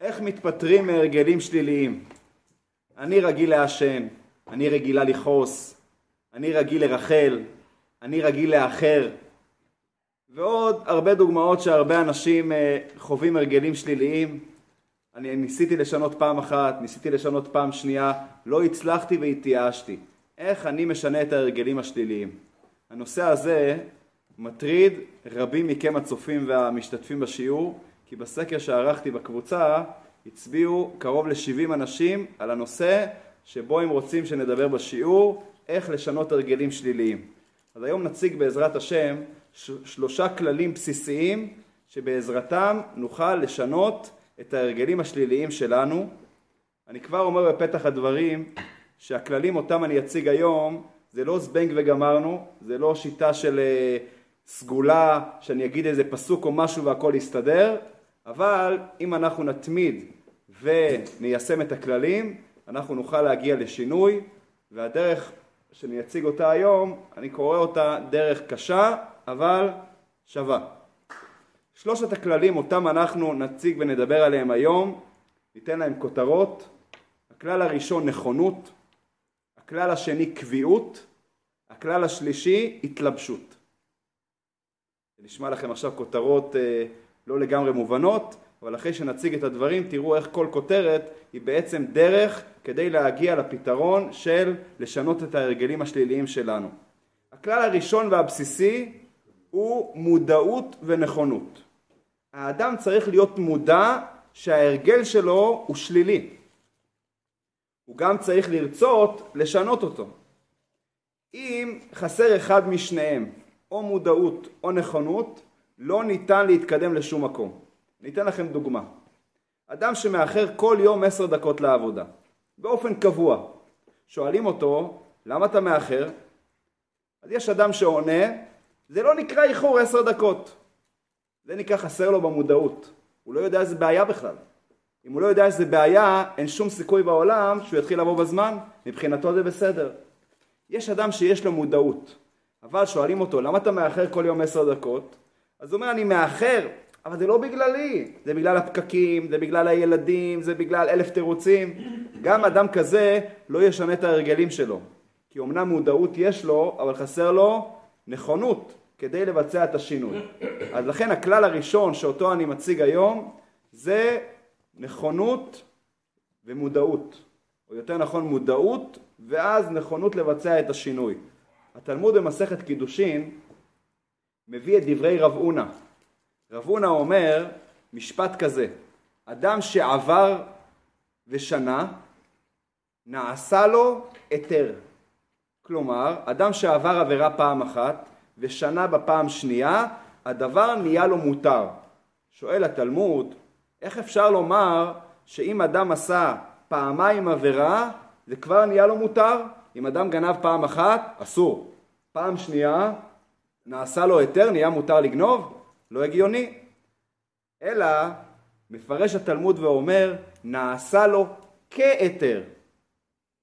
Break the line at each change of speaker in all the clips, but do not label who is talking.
איך מתפטרים מהרגלים שליליים? אני רגיל לעשן, אני רגילה לכעוס, אני רגיל לרחל, אני רגיל לאחר, ועוד הרבה דוגמאות שהרבה אנשים אה, חווים הרגלים שליליים. אני ניסיתי לשנות פעם אחת, ניסיתי לשנות פעם שנייה, לא הצלחתי והתייאשתי. איך אני משנה את ההרגלים השליליים? הנושא הזה מטריד רבים מכם הצופים והמשתתפים בשיעור, כי בסקר שערכתי בקבוצה הצביעו קרוב ל-70 אנשים על הנושא שבו הם רוצים שנדבר בשיעור, איך לשנות הרגלים שליליים. אז היום נציג בעזרת השם שלושה כללים בסיסיים שבעזרתם נוכל לשנות את ההרגלים השליליים שלנו. אני כבר אומר בפתח הדברים שהכללים אותם אני אציג היום זה לא זבנג וגמרנו, זה לא שיטה של אה, סגולה שאני אגיד איזה פסוק או משהו והכל יסתדר, אבל אם אנחנו נתמיד וניישם את הכללים, אנחנו נוכל להגיע לשינוי, והדרך שאני אציג אותה היום, אני קורא אותה דרך קשה, אבל שווה. שלושת הכללים אותם אנחנו נציג ונדבר עליהם היום, ניתן להם כותרות. הכלל הראשון נכונות, הכלל השני קביעות, הכלל השלישי התלבשות. זה נשמע לכם עכשיו כותרות אה, לא לגמרי מובנות, אבל אחרי שנציג את הדברים תראו איך כל כותרת היא בעצם דרך כדי להגיע לפתרון של לשנות את ההרגלים השליליים שלנו. הכלל הראשון והבסיסי הוא מודעות ונכונות. האדם צריך להיות מודע שההרגל שלו הוא שלילי. הוא גם צריך לרצות לשנות אותו. אם חסר אחד משניהם, או מודעות או נכונות, לא ניתן להתקדם לשום מקום. ניתן לכם דוגמה. אדם שמאחר כל יום עשר דקות לעבודה, באופן קבוע. שואלים אותו, למה אתה מאחר? אז יש אדם שעונה, זה לא נקרא איחור עשר דקות. זה נקרא חסר לו במודעות. הוא לא יודע איזה בעיה בכלל. אם הוא לא יודע איזה בעיה, אין שום סיכוי בעולם שהוא יתחיל לבוא בזמן, מבחינתו זה בסדר. יש אדם שיש לו מודעות, אבל שואלים אותו, למה אתה מאחר כל יום עשר דקות? אז הוא אומר, אני מאחר, אבל זה לא בגללי, זה בגלל הפקקים, זה בגלל הילדים, זה בגלל אלף תירוצים. גם אדם כזה לא ישנה את ההרגלים שלו. כי אמנם מודעות יש לו, אבל חסר לו נכונות כדי לבצע את השינוי. אז לכן הכלל הראשון שאותו אני מציג היום זה נכונות ומודעות. או יותר נכון מודעות ואז נכונות לבצע את השינוי. התלמוד במסכת קידושין מביא את דברי רב אונה. רב אונה אומר משפט כזה, אדם שעבר ושנה, נעשה לו היתר. כלומר, אדם שעבר עבירה פעם אחת ושנה בפעם שנייה, הדבר נהיה לו מותר. שואל התלמוד, איך אפשר לומר שאם אדם עשה פעמיים עבירה, זה כבר נהיה לו מותר? אם אדם גנב פעם אחת, אסור. פעם שנייה, נעשה לו היתר, נהיה מותר לגנוב? לא הגיוני. אלא מפרש התלמוד ואומר נעשה לו כהיתר.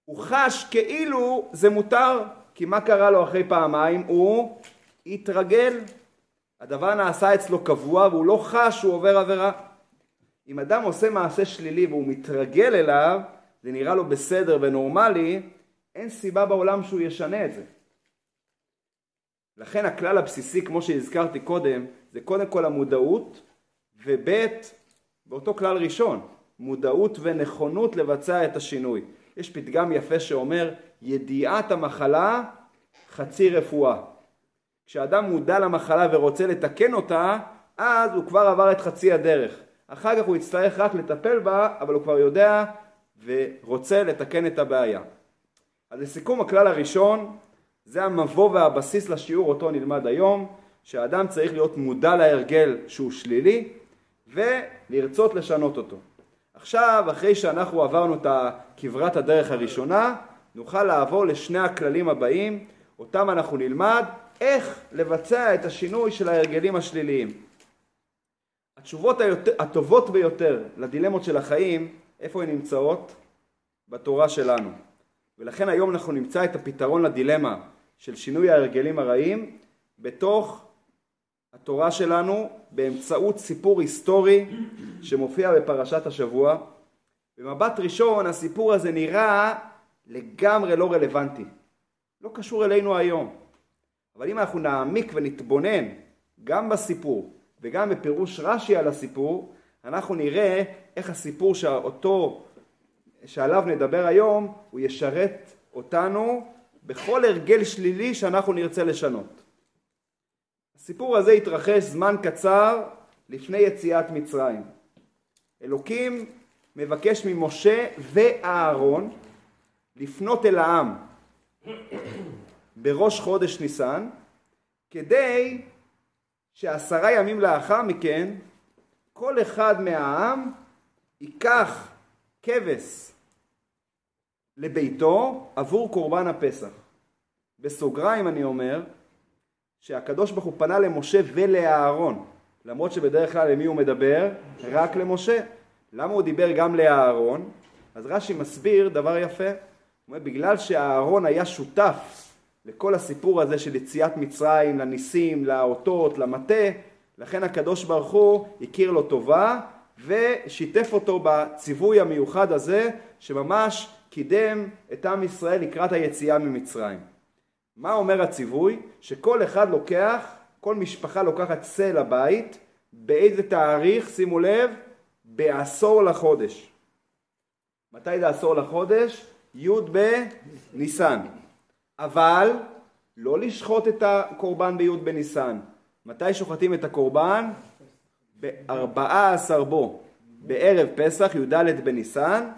הוא חש כאילו זה מותר, כי מה קרה לו אחרי פעמיים? הוא התרגל. הדבר נעשה אצלו קבוע והוא לא חש שהוא עובר עבירה. אם אדם עושה מעשה שלילי והוא מתרגל אליו, זה נראה לו בסדר ונורמלי, אין סיבה בעולם שהוא ישנה את זה. לכן הכלל הבסיסי, כמו שהזכרתי קודם, זה קודם כל המודעות, וב' באותו כלל ראשון, מודעות ונכונות לבצע את השינוי. יש פתגם יפה שאומר, ידיעת המחלה חצי רפואה. כשאדם מודע למחלה ורוצה לתקן אותה, אז הוא כבר עבר את חצי הדרך. אחר כך הוא יצטרך רק לטפל בה, אבל הוא כבר יודע ורוצה לתקן את הבעיה. אז לסיכום הכלל הראשון, זה המבוא והבסיס לשיעור אותו נלמד היום, שהאדם צריך להיות מודע להרגל שהוא שלילי ולרצות לשנות אותו. עכשיו, אחרי שאנחנו עברנו את כברת הדרך הראשונה, נוכל לעבור לשני הכללים הבאים, אותם אנחנו נלמד איך לבצע את השינוי של ההרגלים השליליים. התשובות היותר, הטובות ביותר לדילמות של החיים, איפה הן נמצאות? בתורה שלנו. ולכן היום אנחנו נמצא את הפתרון לדילמה של שינוי ההרגלים הרעים בתוך התורה שלנו באמצעות סיפור היסטורי שמופיע בפרשת השבוע. במבט ראשון הסיפור הזה נראה לגמרי לא רלוונטי, לא קשור אלינו היום. אבל אם אנחנו נעמיק ונתבונן גם בסיפור וגם בפירוש רש"י על הסיפור, אנחנו נראה איך הסיפור שאותו, שעליו נדבר היום, הוא ישרת אותנו בכל הרגל שלילי שאנחנו נרצה לשנות. הסיפור הזה התרחש זמן קצר לפני יציאת מצרים. אלוקים מבקש ממשה ואהרון לפנות אל העם בראש חודש ניסן כדי שעשרה ימים לאחר מכן כל אחד מהעם ייקח כבש לביתו עבור קורבן הפסח. בסוגריים אני אומר שהקדוש ברוך הוא פנה למשה ולאהרון למרות שבדרך כלל למי הוא מדבר? רק למשה. למה הוא דיבר גם לאהרון? אז רש"י מסביר דבר יפה. הוא אומר בגלל שאהרון היה שותף לכל הסיפור הזה של יציאת מצרים, לניסים, לאותות, למטה, לכן הקדוש ברוך הוא הכיר לו טובה ושיתף אותו בציווי המיוחד הזה שממש קידם את עם ישראל לקראת היציאה ממצרים. מה אומר הציווי? שכל אחד לוקח, כל משפחה לוקחת שא לבית, באיזה תאריך, שימו לב, בעשור לחודש. מתי זה עשור לחודש? י' בניסן. אבל לא לשחוט את הקורבן בי' בניסן. מתי שוחטים את הקורבן? בארבעה עשר בו, בערב פסח, י"ד בניסן,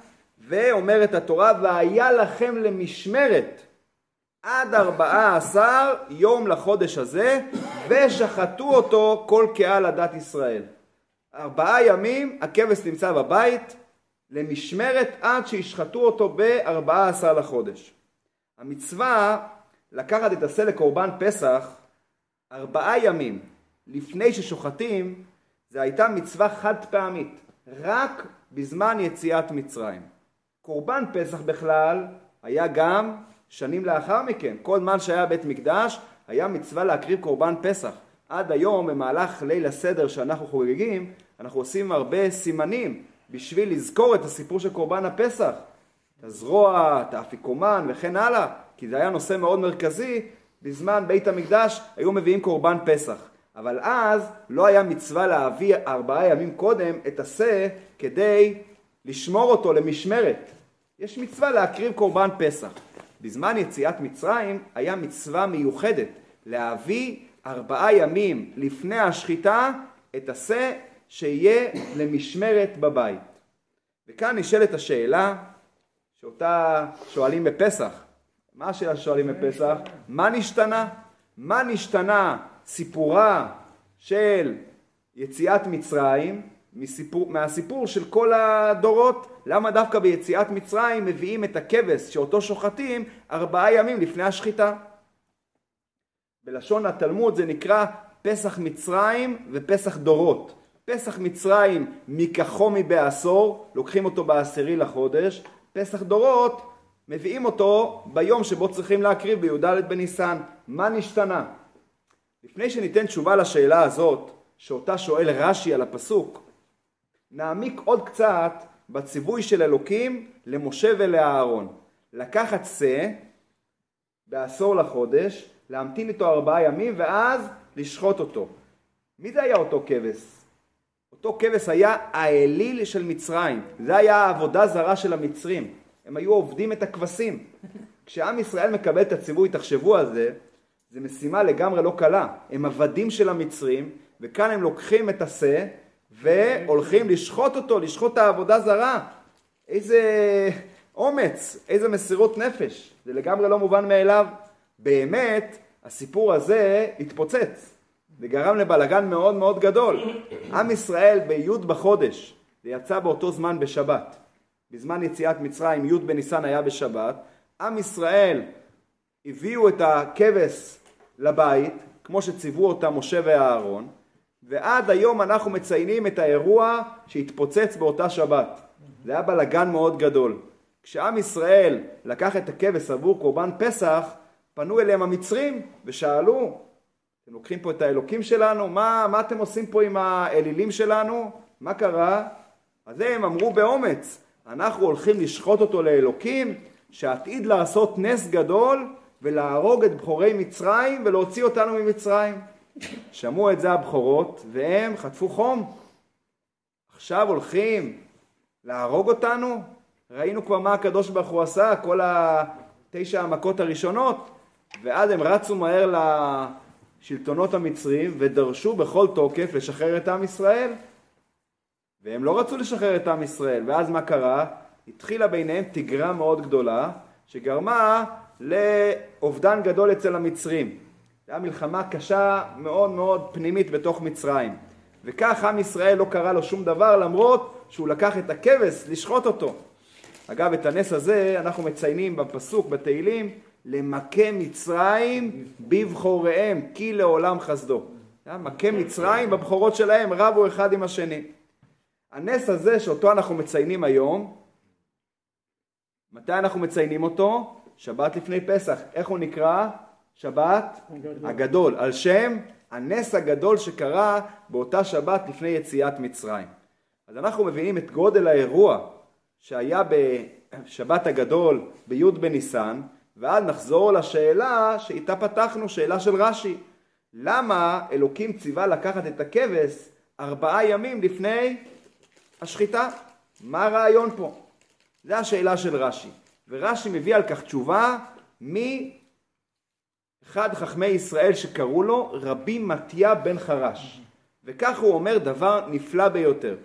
ואומרת התורה, והיה לכם למשמרת עד ארבעה עשר יום לחודש הזה, ושחטו אותו כל קהל עדת ישראל. ארבעה ימים הכבש נמצא בבית למשמרת עד שישחטו אותו בארבעה עשר לחודש. המצווה לקחת את השה לקורבן פסח ארבעה ימים לפני ששוחטים זה הייתה מצווה חד פעמית רק בזמן יציאת מצרים. קורבן פסח בכלל היה גם שנים לאחר מכן. כל זמן שהיה בית מקדש היה מצווה להקריב קורבן פסח. עד היום במהלך ליל הסדר שאנחנו חוגגים אנחנו עושים הרבה סימנים בשביל לזכור את הסיפור של קורבן הפסח. את הזרוע, את האפיקומן וכן הלאה, כי זה היה נושא מאוד מרכזי, בזמן בית המקדש היו מביאים קורבן פסח. אבל אז לא היה מצווה להביא ארבעה ימים קודם את השה כדי לשמור אותו למשמרת. יש מצווה להקריב קורבן פסח. בזמן יציאת מצרים היה מצווה מיוחדת להביא ארבעה ימים לפני השחיטה את השה שיהיה למשמרת בבית. וכאן נשאלת השאלה שאותה שואלים בפסח. מה השאלה ששואלים בפסח? מה נשתנה? מה נשתנה סיפורה של יציאת מצרים מסיפור, מהסיפור של כל הדורות? למה דווקא ביציאת מצרים מביאים את הכבש שאותו שוחטים ארבעה ימים לפני השחיטה? בלשון התלמוד זה נקרא פסח מצרים ופסח דורות. פסח מצרים מכחומי בעשור, לוקחים אותו בעשירי לחודש, פסח דורות מביאים אותו ביום שבו צריכים להקריב בי"ד בניסן. מה נשתנה? לפני שניתן תשובה לשאלה הזאת, שאותה שואל רש"י על הפסוק, נעמיק עוד קצת בציווי של אלוקים למשה ולאהרון. לקחת שא בעשור לחודש, להמתין איתו ארבעה ימים ואז לשחוט אותו. מי זה היה אותו כבש? אותו כבש היה האליל של מצרים, זה היה העבודה זרה של המצרים, הם היו עובדים את הכבשים. כשעם ישראל מקבל את הציווי, תחשבו על זה, זו משימה לגמרי לא קלה. הם עבדים של המצרים, וכאן הם לוקחים את השה והולכים לשחוט אותו, לשחוט את העבודה זרה. איזה אומץ, איזה מסירות נפש. זה לגמרי לא מובן מאליו. באמת, הסיפור הזה התפוצץ. זה גרם לבלגן מאוד מאוד גדול. עם ישראל בי' בחודש, זה יצא באותו זמן בשבת. בזמן יציאת מצרים, י' בניסן היה בשבת. עם ישראל הביאו את הכבש לבית, כמו שציוו אותה משה ואהרון, ועד היום אנחנו מציינים את האירוע שהתפוצץ באותה שבת. זה היה בלגן מאוד גדול. כשעם ישראל לקח את הכבש עבור קורבן פסח, פנו אליהם המצרים ושאלו, אתם לוקחים פה את האלוקים שלנו? מה, מה אתם עושים פה עם האלילים שלנו? מה קרה? אז הם אמרו באומץ, אנחנו הולכים לשחוט אותו לאלוקים שעתיד לעשות נס גדול ולהרוג את בכורי מצרים ולהוציא אותנו ממצרים. שמעו את זה הבכורות והם חטפו חום. עכשיו הולכים להרוג אותנו? ראינו כבר מה הקדוש ברוך הוא עשה, כל התשע המכות הראשונות, ואז הם רצו מהר לשלטונות המצרים ודרשו בכל תוקף לשחרר את עם ישראל. והם לא רצו לשחרר את עם ישראל, ואז מה קרה? התחילה ביניהם תגרה מאוד גדולה, שגרמה לאובדן גדול אצל המצרים. זו הייתה מלחמה קשה מאוד מאוד פנימית בתוך מצרים. וכך עם ישראל לא קרה לו שום דבר למרות שהוא לקח את הכבש לשחוט אותו. אגב, את הנס הזה אנחנו מציינים בפסוק בתהילים, למכה מצרים בבחוריהם, כי לעולם חסדו. מכה מצרים בבחורות שלהם, רבו אחד עם השני. הנס הזה שאותו אנחנו מציינים היום, מתי אנחנו מציינים אותו? שבת לפני פסח. איך הוא נקרא? שבת הגדול. הגדול. על שם הנס הגדול שקרה באותה שבת לפני יציאת מצרים. אז אנחנו מבינים את גודל האירוע שהיה בשבת הגדול בי' בניסן, ואז נחזור לשאלה שאיתה פתחנו, שאלה של רש"י. למה אלוקים ציווה לקחת את הכבש ארבעה ימים לפני השחיטה? מה הרעיון פה? זו השאלה של רש"י. ורש"י מביא על כך תשובה מאחד חכמי ישראל שקראו לו רבי מתיה בן חרש. וכך הוא אומר דבר נפלא ביותר.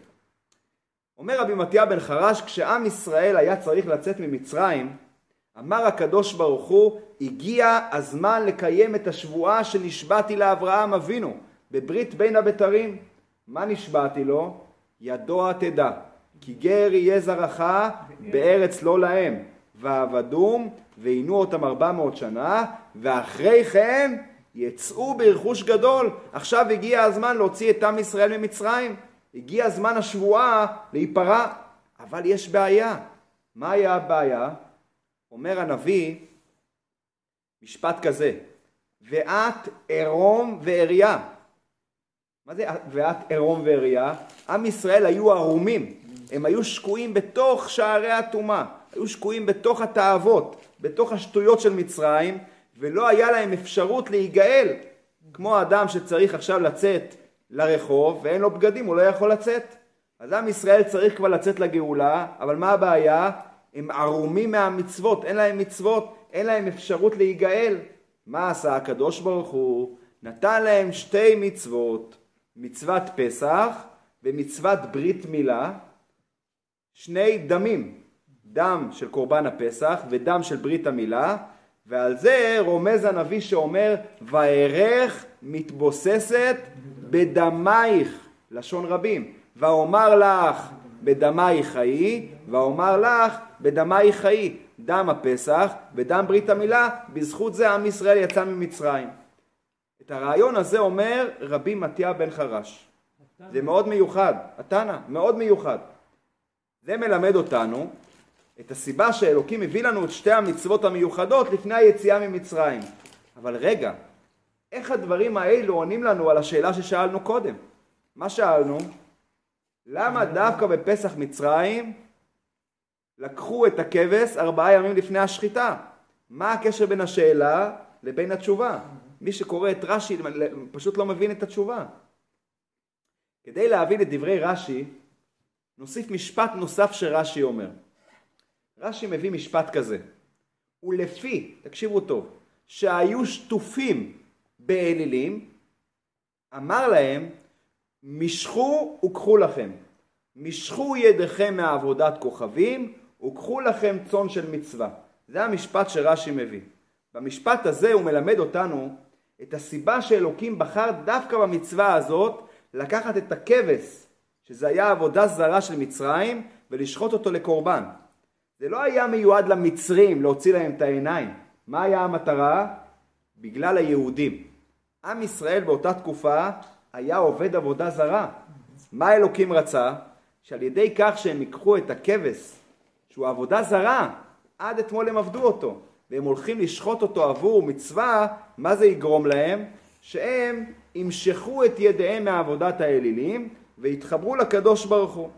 אומר רבי מתיה בן חרש, כשעם ישראל היה צריך לצאת ממצרים, אמר הקדוש ברוך הוא, הגיע הזמן לקיים את השבועה שנשבעתי לאברהם אבינו, בברית בין הבתרים. מה נשבעתי לו? ידוע תדע, כי גר יהיה זרעך בארץ לא להם, ועבדום, ועינו אותם ארבע מאות שנה, ואחרי כן יצאו ברכוש גדול. עכשיו הגיע הזמן להוציא את עם ישראל ממצרים. הגיע זמן השבועה להיפרע, אבל יש בעיה. מה היה הבעיה? אומר הנביא משפט כזה, ואת ערום ועריה. מה זה ואת ערום ועריה? עם ישראל היו ערומים, הם היו שקועים בתוך שערי הטומאה, היו שקועים בתוך התאוות, בתוך השטויות של מצרים, ולא היה להם אפשרות להיגאל, כמו אדם שצריך עכשיו לצאת לרחוב ואין לו בגדים, הוא לא יכול לצאת. אז עם ישראל צריך כבר לצאת לגאולה, אבל מה הבעיה? הם ערומים מהמצוות, אין להם מצוות, אין להם אפשרות להיגאל. מה עשה הקדוש ברוך הוא? נתן להם שתי מצוות, מצוות פסח ומצוות ברית מילה, שני דמים, דם של קורבן הפסח ודם של ברית המילה, ועל זה רומז הנביא שאומר, וארך מתבוססת בדמייך, לשון רבים, ואומר לך בדמייך חיי, ואומר לך בדמייך חיי, דם הפסח ודם ברית המילה, בזכות זה עם ישראל יצא ממצרים. את הרעיון הזה אומר רבי מתיה בן חרש. זה מאוד מיוחד, התנא, מאוד מיוחד. זה מלמד אותנו את הסיבה שאלוקים הביא לנו את שתי המצוות המיוחדות לפני היציאה ממצרים. אבל רגע, איך הדברים האלו עונים לנו על השאלה ששאלנו קודם? מה שאלנו? למה דווקא בפסח מצרים לקחו את הכבש ארבעה ימים לפני השחיטה? מה הקשר בין השאלה לבין התשובה? מי שקורא את רש"י פשוט לא מבין את התשובה. כדי להבין את דברי רש"י, נוסיף משפט נוסף שרש"י אומר. רש"י מביא משפט כזה, ולפי, תקשיבו טוב, שהיו שטופים באלילים, אמר להם, משכו וקחו לכם, משכו ידיכם מעבודת כוכבים וקחו לכם צאן של מצווה. זה המשפט שרש"י מביא. במשפט הזה הוא מלמד אותנו את הסיבה שאלוקים בחר דווקא במצווה הזאת לקחת את הכבש, שזה היה עבודה זרה של מצרים, ולשחוט אותו לקורבן. זה לא היה מיועד למצרים להוציא להם את העיניים. מה היה המטרה? בגלל היהודים. עם ישראל באותה תקופה היה עובד עבודה זרה. מה אלוקים רצה? שעל ידי כך שהם ייקחו את הכבש, שהוא עבודה זרה, עד אתמול הם עבדו אותו, והם הולכים לשחוט אותו עבור מצווה, מה זה יגרום להם? שהם ימשכו את ידיהם מעבודת האלילים והתחברו לקדוש ברוך הוא.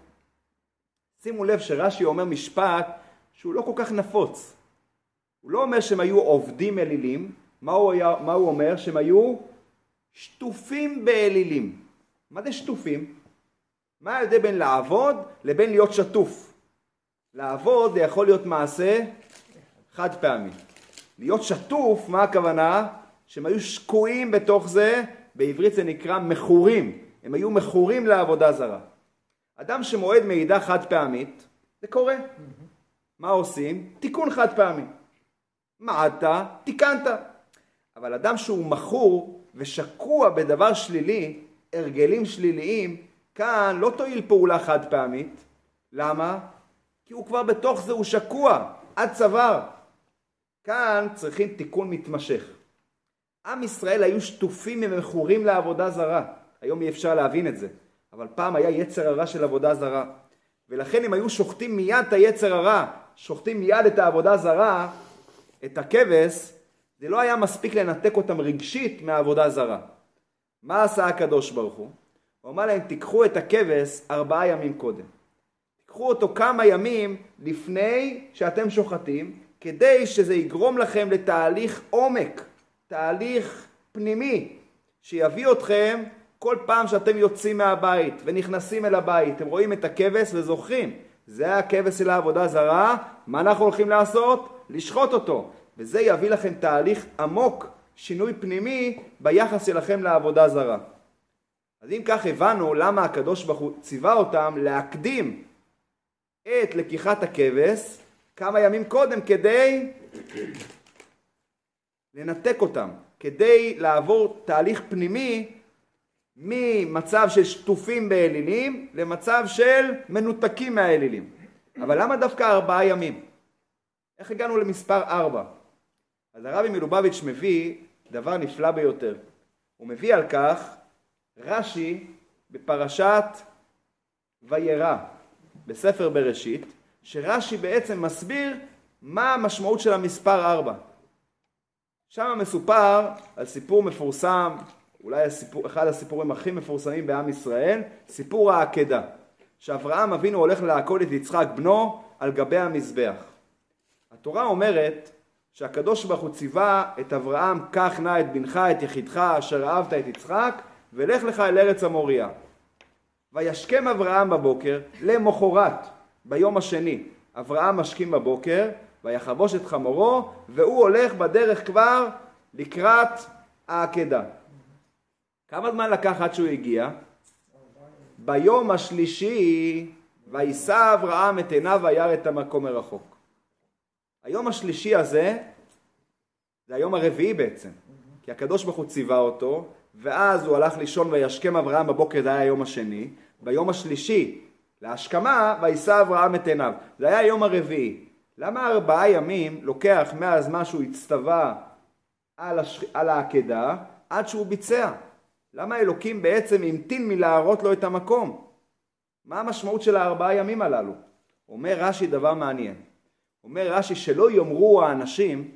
שימו לב שרש"י אומר משפט שהוא לא כל כך נפוץ. הוא לא אומר שהם היו עובדים אלילים, מה הוא, היה, מה הוא אומר? שהם היו שטופים באלילים. מה זה שטופים? מה ההבדל בין לעבוד לבין להיות שטוף? לעבוד זה יכול להיות מעשה חד פעמי. להיות שטוף, מה הכוונה? שהם היו שקועים בתוך זה, בעברית זה נקרא מכורים. הם היו מכורים לעבודה זרה. אדם שמועד מעידה חד פעמית, זה קורה. מה עושים? תיקון חד פעמי. מעדת, תיקנת. אבל אדם שהוא מכור ושקוע בדבר שלילי, הרגלים שליליים, כאן לא תועיל פעולה חד פעמית. למה? כי הוא כבר בתוך זה, הוא שקוע, עד צוואר. כאן צריכים תיקון מתמשך. עם ישראל היו שטופים ומכורים לעבודה זרה. היום אי אפשר להבין את זה. אבל פעם היה יצר הרע של עבודה זרה. ולכן הם היו שוחטים מיד את היצר הרע, שוחטים מיד את העבודה זרה, את הכבש, זה לא היה מספיק לנתק אותם רגשית מהעבודה זרה. מה עשה הקדוש ברוך הוא? הוא אמר להם, תיקחו את הכבש ארבעה ימים קודם. תיקחו אותו כמה ימים לפני שאתם שוחטים, כדי שזה יגרום לכם לתהליך עומק, תהליך פנימי, שיביא אתכם כל פעם שאתם יוצאים מהבית ונכנסים אל הבית, אתם רואים את הכבש וזוכרים, זה הכבש של העבודה זרה, מה אנחנו הולכים לעשות? לשחוט אותו. וזה יביא לכם תהליך עמוק, שינוי פנימי ביחס שלכם לעבודה זרה. אז אם כך הבנו למה הקדוש ברוך הוא ציווה אותם להקדים את לקיחת הכבש כמה ימים קודם כדי לנתק אותם, כדי לעבור תהליך פנימי ממצב של שטופים באלילים למצב של מנותקים מהאלילים. אבל למה דווקא ארבעה ימים? איך הגענו למספר ארבע? אז הרבי מלובביץ' מביא דבר נפלא ביותר. הוא מביא על כך רש"י בפרשת וירא בספר בראשית, שרש"י בעצם מסביר מה המשמעות של המספר ארבע. שם מסופר על סיפור מפורסם אולי הסיפור, אחד הסיפורים הכי מפורסמים בעם ישראל, סיפור העקדה, שאברהם אבינו הולך לעקוד את יצחק בנו על גבי המזבח. התורה אומרת שהקדוש ברוך הוא ציווה את אברהם, קח נא את בנך, את יחידך, אשר אהבת את יצחק, ולך לך אל ארץ המוריה. וישכם אברהם בבוקר, למחרת, ביום השני, אברהם משכים בבוקר, ויחבוש את חמורו, והוא הולך בדרך כבר לקראת העקדה. כמה זמן לקח עד שהוא הגיע? ביום השלישי ויישא אברהם את עיניו וירא את המקום מרחוק. היום השלישי הזה זה היום הרביעי בעצם, כי הקדוש ברוך הוא ציווה אותו, ואז הוא הלך לישון וישכם אברהם בבוקר, זה היה היום השני, ביום השלישי להשכמה ויישא אברהם את עיניו, זה היה היום הרביעי. למה ארבעה ימים לוקח מהזמן שהוא הצטווה על, הש... על העקדה עד שהוא ביצע? למה אלוקים בעצם המתין מלהראות לו את המקום? מה המשמעות של הארבעה ימים הללו? אומר רש"י דבר מעניין. אומר רש"י שלא יאמרו האנשים,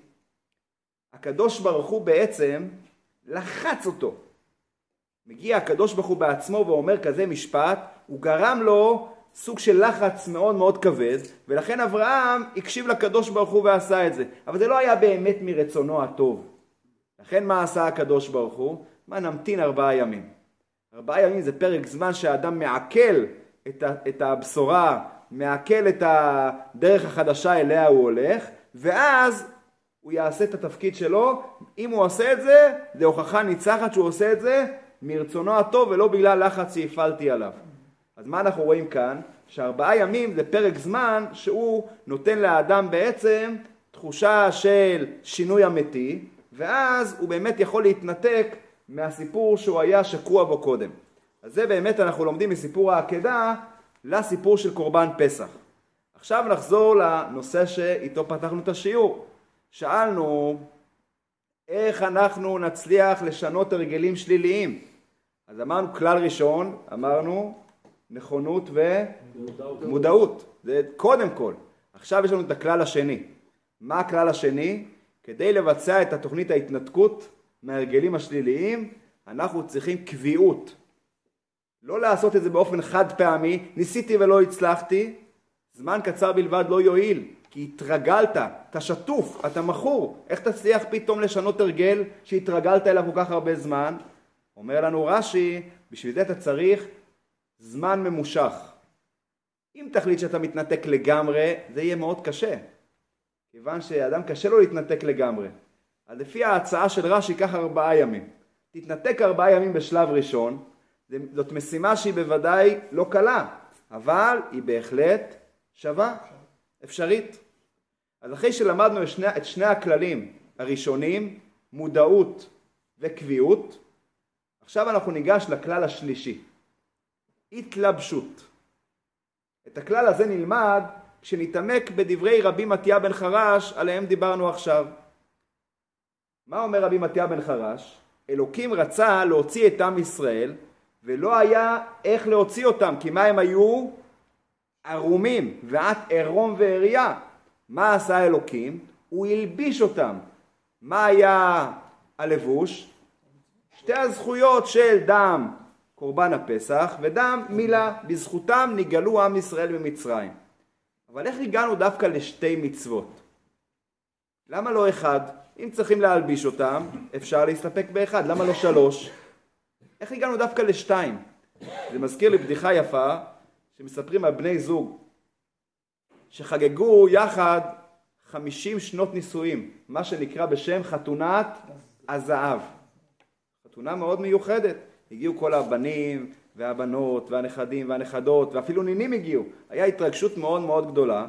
הקדוש ברוך הוא בעצם לחץ אותו. מגיע הקדוש ברוך הוא בעצמו ואומר כזה משפט, הוא גרם לו סוג של לחץ מאוד מאוד כבד, ולכן אברהם הקשיב לקדוש ברוך הוא ועשה את זה. אבל זה לא היה באמת מרצונו הטוב. לכן מה עשה הקדוש ברוך הוא? מה נמתין ארבעה ימים. ארבעה ימים זה פרק זמן שהאדם מעכל את, את הבשורה, מעכל את הדרך החדשה אליה הוא הולך, ואז הוא יעשה את התפקיד שלו. אם הוא עושה את זה, זה הוכחה ניצחת שהוא עושה את זה מרצונו הטוב ולא בגלל לחץ שהפעלתי עליו. אז מה אנחנו רואים כאן? שארבעה ימים זה פרק זמן שהוא נותן לאדם בעצם תחושה של שינוי אמיתי, ואז הוא באמת יכול להתנתק מהסיפור שהוא היה שקוע בו קודם. אז זה באמת אנחנו לומדים מסיפור העקדה לסיפור של קורבן פסח. עכשיו נחזור לנושא שאיתו פתחנו את השיעור. שאלנו איך אנחנו נצליח לשנות הרגלים שליליים. אז אמרנו כלל ראשון, אמרנו נכונות ומודעות. זה קודם כל. עכשיו יש לנו את הכלל השני. מה הכלל השני? כדי לבצע את התוכנית ההתנתקות מההרגלים השליליים, אנחנו צריכים קביעות. לא לעשות את זה באופן חד פעמי, ניסיתי ולא הצלחתי, זמן קצר בלבד לא יועיל, כי התרגלת, אתה שטוף, אתה מכור, איך תצליח פתאום לשנות הרגל שהתרגלת אליו כל כך הרבה זמן? אומר לנו רש"י, בשביל זה אתה צריך זמן ממושך. אם תחליט שאתה מתנתק לגמרי, זה יהיה מאוד קשה. כיוון שאדם קשה לו להתנתק לגמרי. אז לפי ההצעה של רש"י, קח ארבעה ימים. תתנתק ארבעה ימים בשלב ראשון, זאת משימה שהיא בוודאי לא קלה, אבל היא בהחלט שווה, אפשרית. אז אחרי שלמדנו את שני, את שני הכללים הראשונים, מודעות וקביעות, עכשיו אנחנו ניגש לכלל השלישי, התלבשות. את הכלל הזה נלמד כשנתעמק בדברי רבי מתיה בן חרש, עליהם דיברנו עכשיו. מה אומר רבי מתיה בן חרש? אלוקים רצה להוציא את עם ישראל ולא היה איך להוציא אותם, כי מה הם היו? ערומים, ואת ערום ועריה. מה עשה אלוקים? הוא הלביש אותם. מה היה הלבוש? שתי הזכויות של דם קורבן הפסח ודם מילה. בזכותם נגאלו עם ישראל במצרים. אבל איך הגענו דווקא לשתי מצוות? למה לא אחד? אם צריכים להלביש אותם, אפשר להסתפק באחד. למה לא שלוש? איך הגענו דווקא לשתיים? זה מזכיר לי בדיחה יפה שמספרים על בני זוג שחגגו יחד חמישים שנות נישואים, מה שנקרא בשם חתונת הזהב. חתונה מאוד מיוחדת. הגיעו כל הבנים והבנות והנכדים והנכדות ואפילו נינים הגיעו. היה התרגשות מאוד מאוד גדולה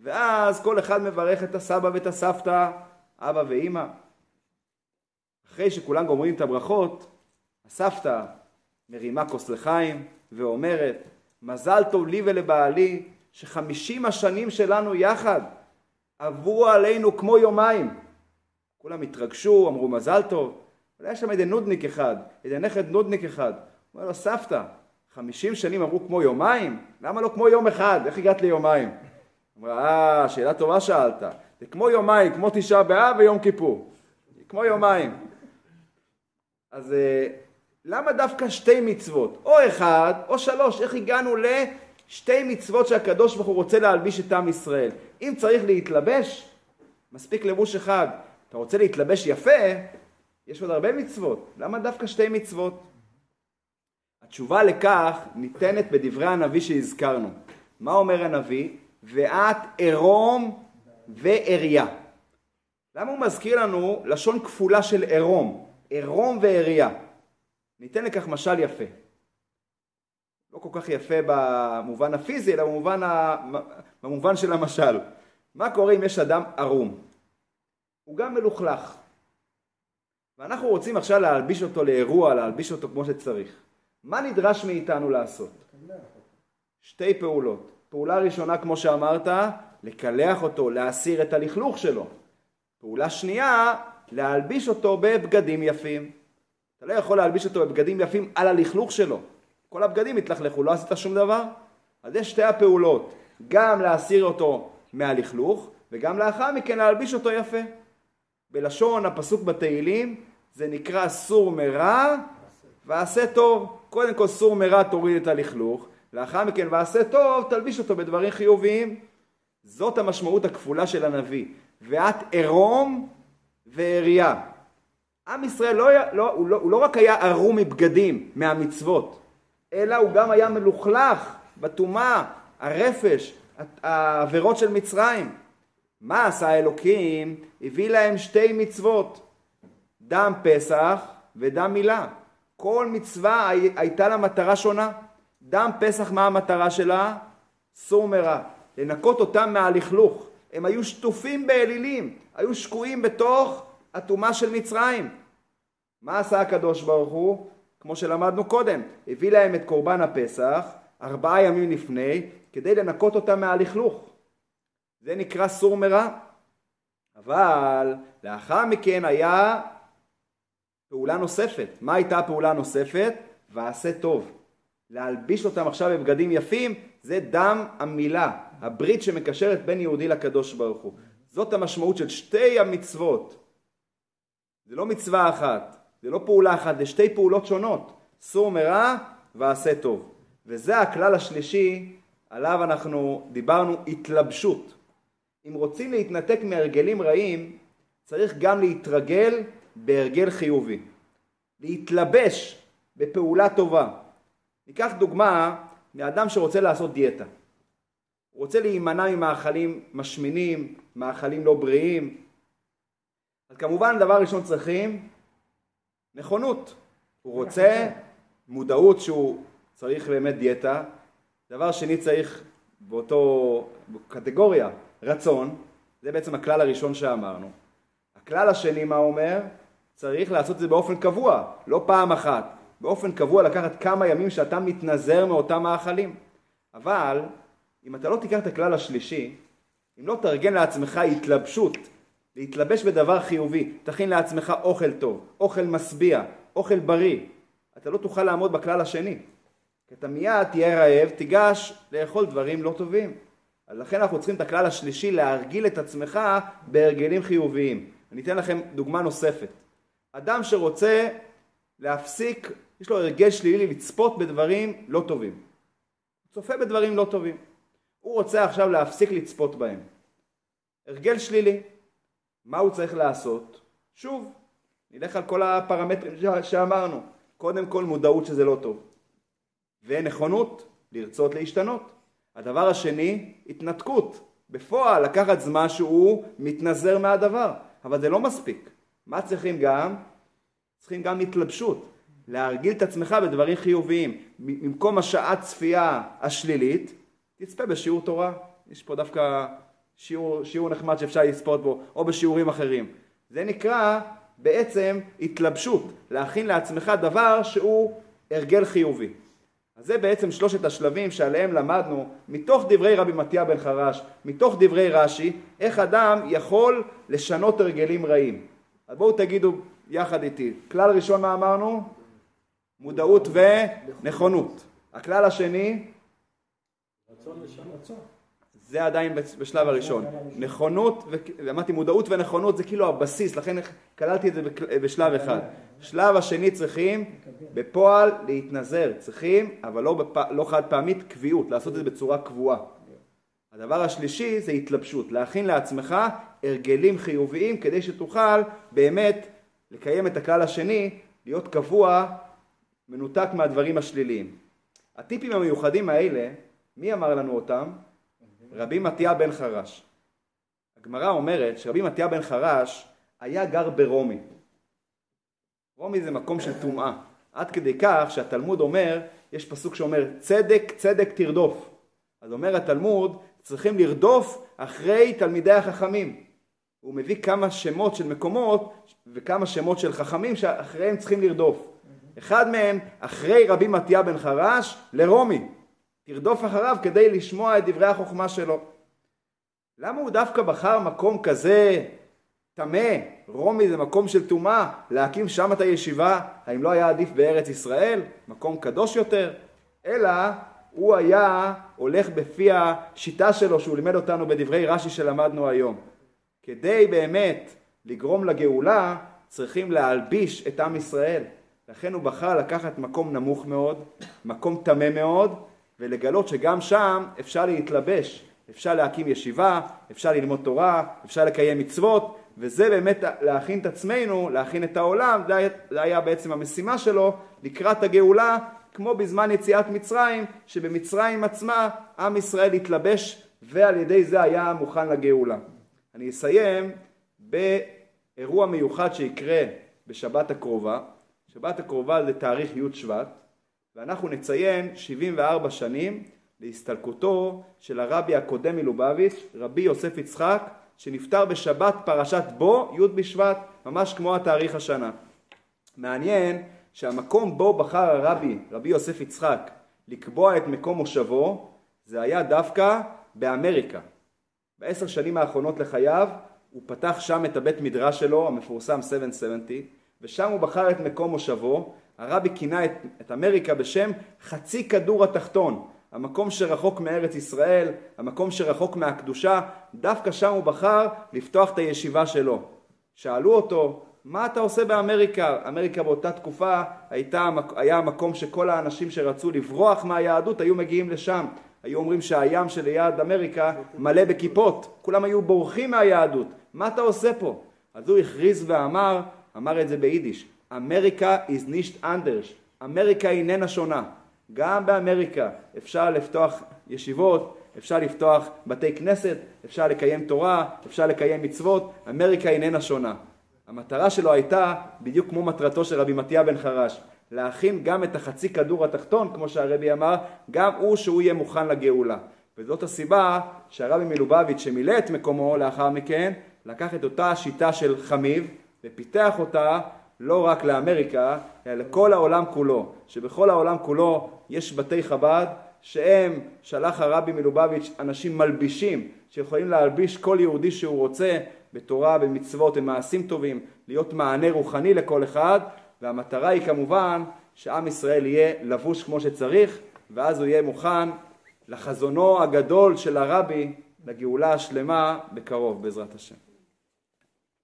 ואז כל אחד מברך את הסבא ואת הסבתא, אבא ואימא. אחרי שכולם גומרים את הברכות, הסבתא מרימה כוס לחיים ואומרת מזל טוב לי ולבעלי שחמישים השנים שלנו יחד עברו עלינו כמו יומיים. כולם התרגשו, אמרו מזל טוב. אבל היה שם איזה נודניק אחד, איזה נכד נודניק אחד. אומר לו סבתא, חמישים שנים עברו כמו יומיים? למה לא כמו יום אחד? איך הגעת ליומיים? אמרה, אה, שאלה טובה שאלת. זה כמו יומיים, כמו תשעה באב ויום כיפור. כמו יומיים. אז אה, למה דווקא שתי מצוות? או אחד או שלוש. איך הגענו לשתי מצוות שהקדוש ברוך הוא רוצה להלביש את עם ישראל? אם צריך להתלבש, מספיק לבוש אחד. אתה רוצה להתלבש יפה, יש עוד הרבה מצוות. למה דווקא שתי מצוות? התשובה לכך ניתנת בדברי הנביא שהזכרנו. מה אומר הנביא? ואת ערום ועריה. למה הוא מזכיר לנו לשון כפולה של ערום? ערום ועריה. ניתן לכך משל יפה. לא כל כך יפה במובן הפיזי, אלא במובן, ה... במובן של המשל. מה קורה אם יש אדם ערום? הוא גם מלוכלך. ואנחנו רוצים עכשיו להלביש אותו לאירוע, להלביש אותו כמו שצריך. מה נדרש מאיתנו לעשות? שתי פעולות. פעולה ראשונה, כמו שאמרת, לקלח אותו, להסיר את הלכלוך שלו. פעולה שנייה, להלביש אותו בבגדים יפים. אתה לא יכול להלביש אותו בבגדים יפים על הלכלוך שלו. כל הבגדים התלכלכו, לא עשית שום דבר. אז יש שתי הפעולות, גם להסיר אותו מהלכלוך, וגם לאחר מכן להלביש אותו יפה. בלשון הפסוק בתהילים זה נקרא סור מרע ועשה טוב. קודם כל סור מרע תוריד את הלכלוך, לאחר מכן ועשה טוב תלביש אותו בדברים חיוביים. זאת המשמעות הכפולה של הנביא. ואת ערום ועריה. עם ישראל לא, לא, הוא, לא, הוא לא רק היה ערום מבגדים, מהמצוות, אלא הוא גם היה מלוכלך בטומאה, הרפש, העבירות של מצרים. מה עשה האלוקים? הביא להם שתי מצוות, דם פסח ודם מילה. כל מצווה הייתה לה מטרה שונה. דם פסח, מה המטרה שלה? סור מרע. לנקות אותם מהלכלוך. הם היו שטופים באלילים, היו שקועים בתוך הטומאה של מצרים. מה עשה הקדוש ברוך הוא? כמו שלמדנו קודם, הביא להם את קורבן הפסח ארבעה ימים לפני כדי לנקות אותם מהלכלוך. זה נקרא סור מרע. אבל לאחר מכן היה פעולה נוספת. מה הייתה הפעולה הנוספת? ועשה טוב. להלביש אותם עכשיו בבגדים יפים זה דם המילה, הברית שמקשרת בין יהודי לקדוש ברוך הוא. זאת המשמעות של שתי המצוות. זה לא מצווה אחת, זה לא פעולה אחת, זה שתי פעולות שונות. סור מרע ועשה טוב. וזה הכלל השלישי עליו אנחנו דיברנו, התלבשות. אם רוצים להתנתק מהרגלים רעים, צריך גם להתרגל בהרגל חיובי. להתלבש בפעולה טובה. ניקח דוגמה מאדם שרוצה לעשות דיאטה. הוא רוצה להימנע ממאכלים משמינים, מאכלים לא בריאים. אז כמובן דבר ראשון צריכים נכונות. הוא רוצה מודעות שהוא צריך באמת דיאטה. דבר שני צריך באותו קטגוריה רצון, זה בעצם הכלל הראשון שאמרנו. הכלל השני מה אומר? צריך לעשות את זה באופן קבוע, לא פעם אחת. באופן קבוע לקחת כמה ימים שאתה מתנזר מאותם מאכלים. אבל אם אתה לא תיקח את הכלל השלישי, אם לא תארגן לעצמך התלבשות, להתלבש בדבר חיובי, תכין לעצמך אוכל טוב, אוכל משביע, אוכל בריא, אתה לא תוכל לעמוד בכלל השני. כי אתה מיד תהיה רעב, תיגש לאכול דברים לא טובים. אז לכן אנחנו צריכים את הכלל השלישי להרגיל את עצמך בהרגלים חיוביים. אני אתן לכם דוגמה נוספת. אדם שרוצה להפסיק, יש לו הרגל שלילי לצפות בדברים לא טובים. הוא צופה בדברים לא טובים. הוא רוצה עכשיו להפסיק לצפות בהם. הרגל שלילי. מה הוא צריך לעשות? שוב, נלך על כל הפרמטרים שאמרנו. קודם כל מודעות שזה לא טוב. ונכונות לרצות להשתנות. הדבר השני, התנתקות. בפועל לקחת זמן שהוא מתנזר מהדבר, אבל זה לא מספיק. מה צריכים גם? צריכים גם התלבשות, להרגיל את עצמך בדברים חיוביים. במקום השעת צפייה השלילית, תצפה בשיעור תורה. יש פה דווקא שיעור, שיעור נחמד שאפשר לצפות בו, או בשיעורים אחרים. זה נקרא בעצם התלבשות, להכין לעצמך דבר שהוא הרגל חיובי. אז זה בעצם שלושת השלבים שעליהם למדנו מתוך דברי רבי מתיה בן חרש, מתוך דברי רש"י, איך אדם יכול לשנות הרגלים רעים. אז בואו תגידו יחד איתי. כלל ראשון מה אמרנו? מודעות ונכונות. הכלל השני? רצון לשנות. זה עדיין בשלב הראשון. נכונות, ואמרתי מודעות ונכונות זה כאילו הבסיס, לכן כללתי את זה בשלב אחד. שלב השני צריכים בפועל להתנזר, צריכים, אבל לא, בפ... לא חד פעמית, קביעות, לעשות את זה בצורה קבועה. הדבר השלישי זה התלבשות, להכין לעצמך הרגלים חיוביים כדי שתוכל באמת לקיים את הכלל השני, להיות קבוע, מנותק מהדברים השליליים. הטיפים המיוחדים האלה, מי אמר לנו אותם? רבי מתיה בן חרש. הגמרא אומרת שרבי מתיה בן חרש היה גר ברומי. רומי זה מקום של טומאה. עד כדי כך שהתלמוד אומר, יש פסוק שאומר צדק צדק תרדוף. אז אומר התלמוד, צריכים לרדוף אחרי תלמידי החכמים. הוא מביא כמה שמות של מקומות וכמה שמות של חכמים שאחריהם צריכים לרדוף. אחד מהם, אחרי רבי מתיה בן חרש, לרומי. תרדוף אחריו כדי לשמוע את דברי החוכמה שלו. למה הוא דווקא בחר מקום כזה טמא? רומי זה מקום של טומאה, להקים שם את הישיבה, האם לא היה עדיף בארץ ישראל? מקום קדוש יותר? אלא הוא היה הולך בפי השיטה שלו שהוא לימד אותנו בדברי רש"י שלמדנו היום. כדי באמת לגרום לגאולה צריכים להלביש את עם ישראל. לכן הוא בחר לקחת מקום נמוך מאוד, מקום טמא מאוד, ולגלות שגם שם אפשר להתלבש, אפשר להקים ישיבה, אפשר ללמוד תורה, אפשר לקיים מצוות, וזה באמת להכין את עצמנו, להכין את העולם, זה היה, זה היה בעצם המשימה שלו לקראת הגאולה, כמו בזמן יציאת מצרים, שבמצרים עצמה עם ישראל התלבש ועל ידי זה היה מוכן לגאולה. אני אסיים באירוע מיוחד שיקרה בשבת הקרובה. שבת הקרובה זה תאריך י' שבט, ואנחנו נציין 74 שנים להסתלקותו של הרבי הקודם מלובביץ', רבי יוסף יצחק, שנפטר בשבת פרשת בו, י' בשבט, ממש כמו התאריך השנה. מעניין שהמקום בו בחר הרבי, רבי יוסף יצחק, לקבוע את מקום מושבו, זה היה דווקא באמריקה. בעשר שנים האחרונות לחייו הוא פתח שם את הבית מדרש שלו, המפורסם 770, ושם הוא בחר את מקום מושבו. הרבי כינה את, את אמריקה בשם חצי כדור התחתון, המקום שרחוק מארץ ישראל, המקום שרחוק מהקדושה, דווקא שם הוא בחר לפתוח את הישיבה שלו. שאלו אותו, מה אתה עושה באמריקה? אמריקה באותה תקופה הייתה, היה המקום שכל האנשים שרצו לברוח מהיהדות היו מגיעים לשם. היו אומרים שהים שליד אמריקה מלא בכיפות, כולם היו בורחים מהיהדות. מה אתה עושה פה? אז הוא הכריז ואמר, אמר את זה ביידיש, אמריקה is nicht anders, אמריקה איננה שונה. גם באמריקה אפשר לפתוח ישיבות, אפשר לפתוח בתי כנסת, אפשר לקיים תורה, אפשר לקיים מצוות, אמריקה איננה שונה. המטרה שלו הייתה בדיוק כמו מטרתו של רבי מתיה בן חרש, להכין גם את החצי כדור התחתון, כמו שהרבי אמר, גם הוא שהוא יהיה מוכן לגאולה. וזאת הסיבה שהרבי מלובביץ' שמילא את מקומו לאחר מכן, לקח את אותה השיטה של חמיב ופיתח אותה לא רק לאמריקה, אלא לכל העולם כולו, שבכל העולם כולו יש בתי חב"ד שהם, שלח הרבי מלובביץ', אנשים מלבישים, שיכולים להלביש כל יהודי שהוא רוצה בתורה, במצוות, במעשים טובים, להיות מענה רוחני לכל אחד, והמטרה היא כמובן שעם ישראל יהיה לבוש כמו שצריך, ואז הוא יהיה מוכן לחזונו הגדול של הרבי, לגאולה השלמה בקרוב, בעזרת השם.